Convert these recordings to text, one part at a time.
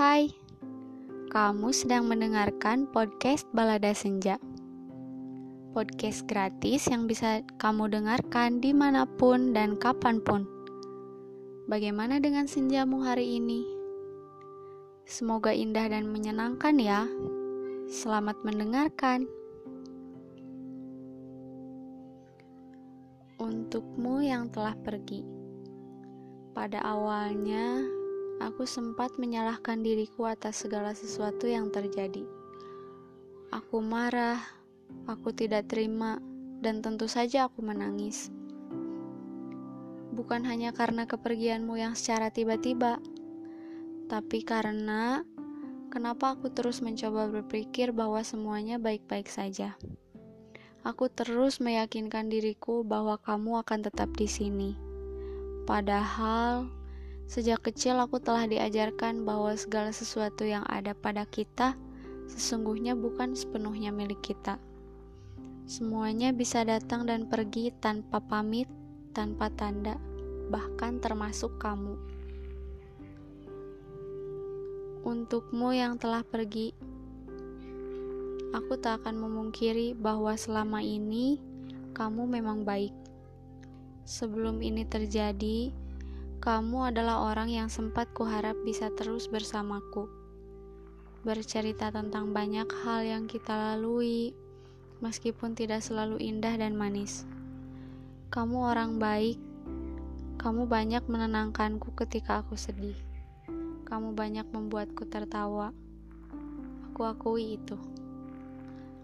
Hai, kamu sedang mendengarkan podcast Balada Senja. Podcast gratis yang bisa kamu dengarkan di mana pun dan kapan pun. Bagaimana dengan senjamu hari ini? Semoga indah dan menyenangkan ya. Selamat mendengarkan. Untukmu yang telah pergi, pada awalnya Aku sempat menyalahkan diriku atas segala sesuatu yang terjadi. Aku marah, aku tidak terima, dan tentu saja aku menangis. Bukan hanya karena kepergianmu yang secara tiba-tiba, tapi karena kenapa aku terus mencoba berpikir bahwa semuanya baik-baik saja. Aku terus meyakinkan diriku bahwa kamu akan tetap di sini. Padahal Sejak kecil aku telah diajarkan bahwa segala sesuatu yang ada pada kita sesungguhnya bukan sepenuhnya milik kita. Semuanya bisa datang dan pergi tanpa pamit, tanpa tanda, bahkan termasuk kamu. Untukmu yang telah pergi, aku tak akan memungkiri bahwa selama ini kamu memang baik. Sebelum ini terjadi, kamu adalah orang yang sempat kuharap bisa terus bersamaku. Bercerita tentang banyak hal yang kita lalui, meskipun tidak selalu indah dan manis. Kamu orang baik, kamu banyak menenangkanku ketika aku sedih. Kamu banyak membuatku tertawa. Aku akui itu.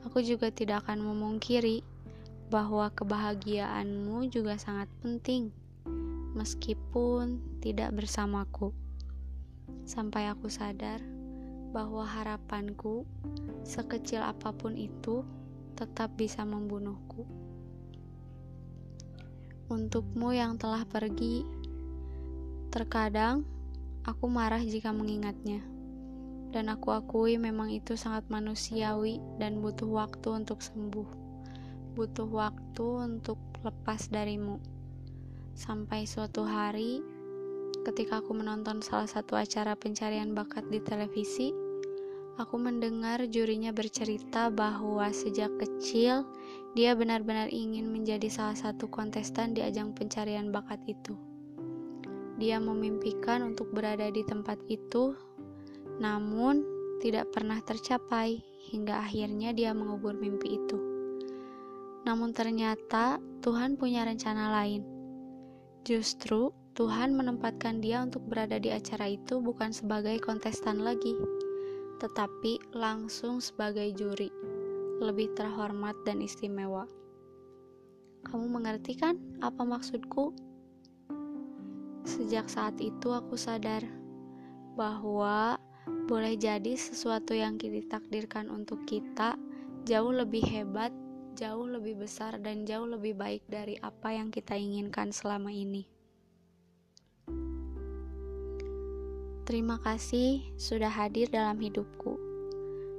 Aku juga tidak akan memungkiri bahwa kebahagiaanmu juga sangat penting meskipun tidak bersamaku. Sampai aku sadar bahwa harapanku, sekecil apa pun itu, tetap bisa membunuhku. Untukmu yang telah pergi, terkadang aku marah jika mengingatnya, dan aku akui memang itu sangat manusiawi dan butuh waktu untuk sembuh, butuh waktu untuk lepas darimu. Sampai suatu hari, ketika aku menonton salah satu acara pencarian bakat di televisi, aku mendengar jurinya bercerita bahwa sejak kecil dia benar-benar ingin menjadi salah satu kontestan di ajang pencarian bakat itu. Dia memimpikan untuk berada di tempat itu, namun tidak pernah tercapai hingga akhirnya dia mengubur mimpi itu. Namun ternyata Tuhan punya rencana lain Justru Tuhan menempatkan dia untuk berada di acara itu bukan sebagai kontestan lagi, tetapi langsung sebagai juri, lebih terhormat dan istimewa. Kamu mengerti kan apa maksudku? Sejak saat itu aku sadar bahwa boleh jadi sesuatu yang ditakdirkan untuk kita jauh lebih hebat jauh lebih besar dan jauh lebih baik dari apa yang kita inginkan selama ini. Terima kasih sudah hadir dalam hidupku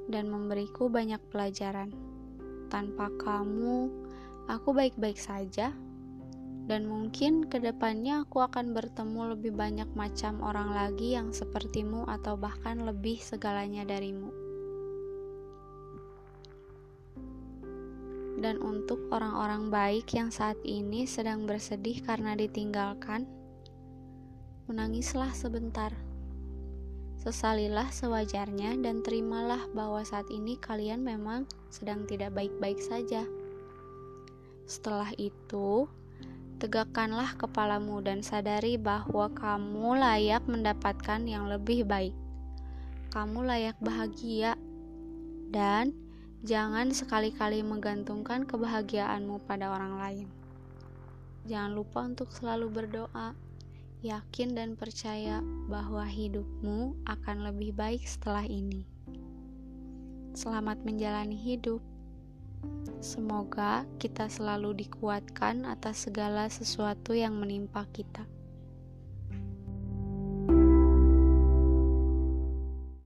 dan memberiku banyak pelajaran. Tanpa kamu, aku baik-baik saja, dan mungkin ke depannya aku akan bertemu lebih banyak macam orang lagi yang sepertimu, atau bahkan lebih segalanya darimu. Dan untuk orang-orang baik yang saat ini sedang bersedih karena ditinggalkan, menangislah sebentar. Sesalilah sewajarnya dan terimalah bahwa saat ini kalian memang sedang tidak baik-baik saja. Setelah itu, tegakkanlah kepalamu dan sadari bahwa kamu layak mendapatkan yang lebih baik. Kamu layak bahagia dan Jangan sekali-kali menggantungkan kebahagiaanmu pada orang lain. Jangan lupa untuk selalu berdoa, yakin dan percaya bahwa hidupmu akan lebih baik setelah ini. Selamat menjalani hidup. Semoga kita selalu dikuatkan atas segala sesuatu yang menimpa kita.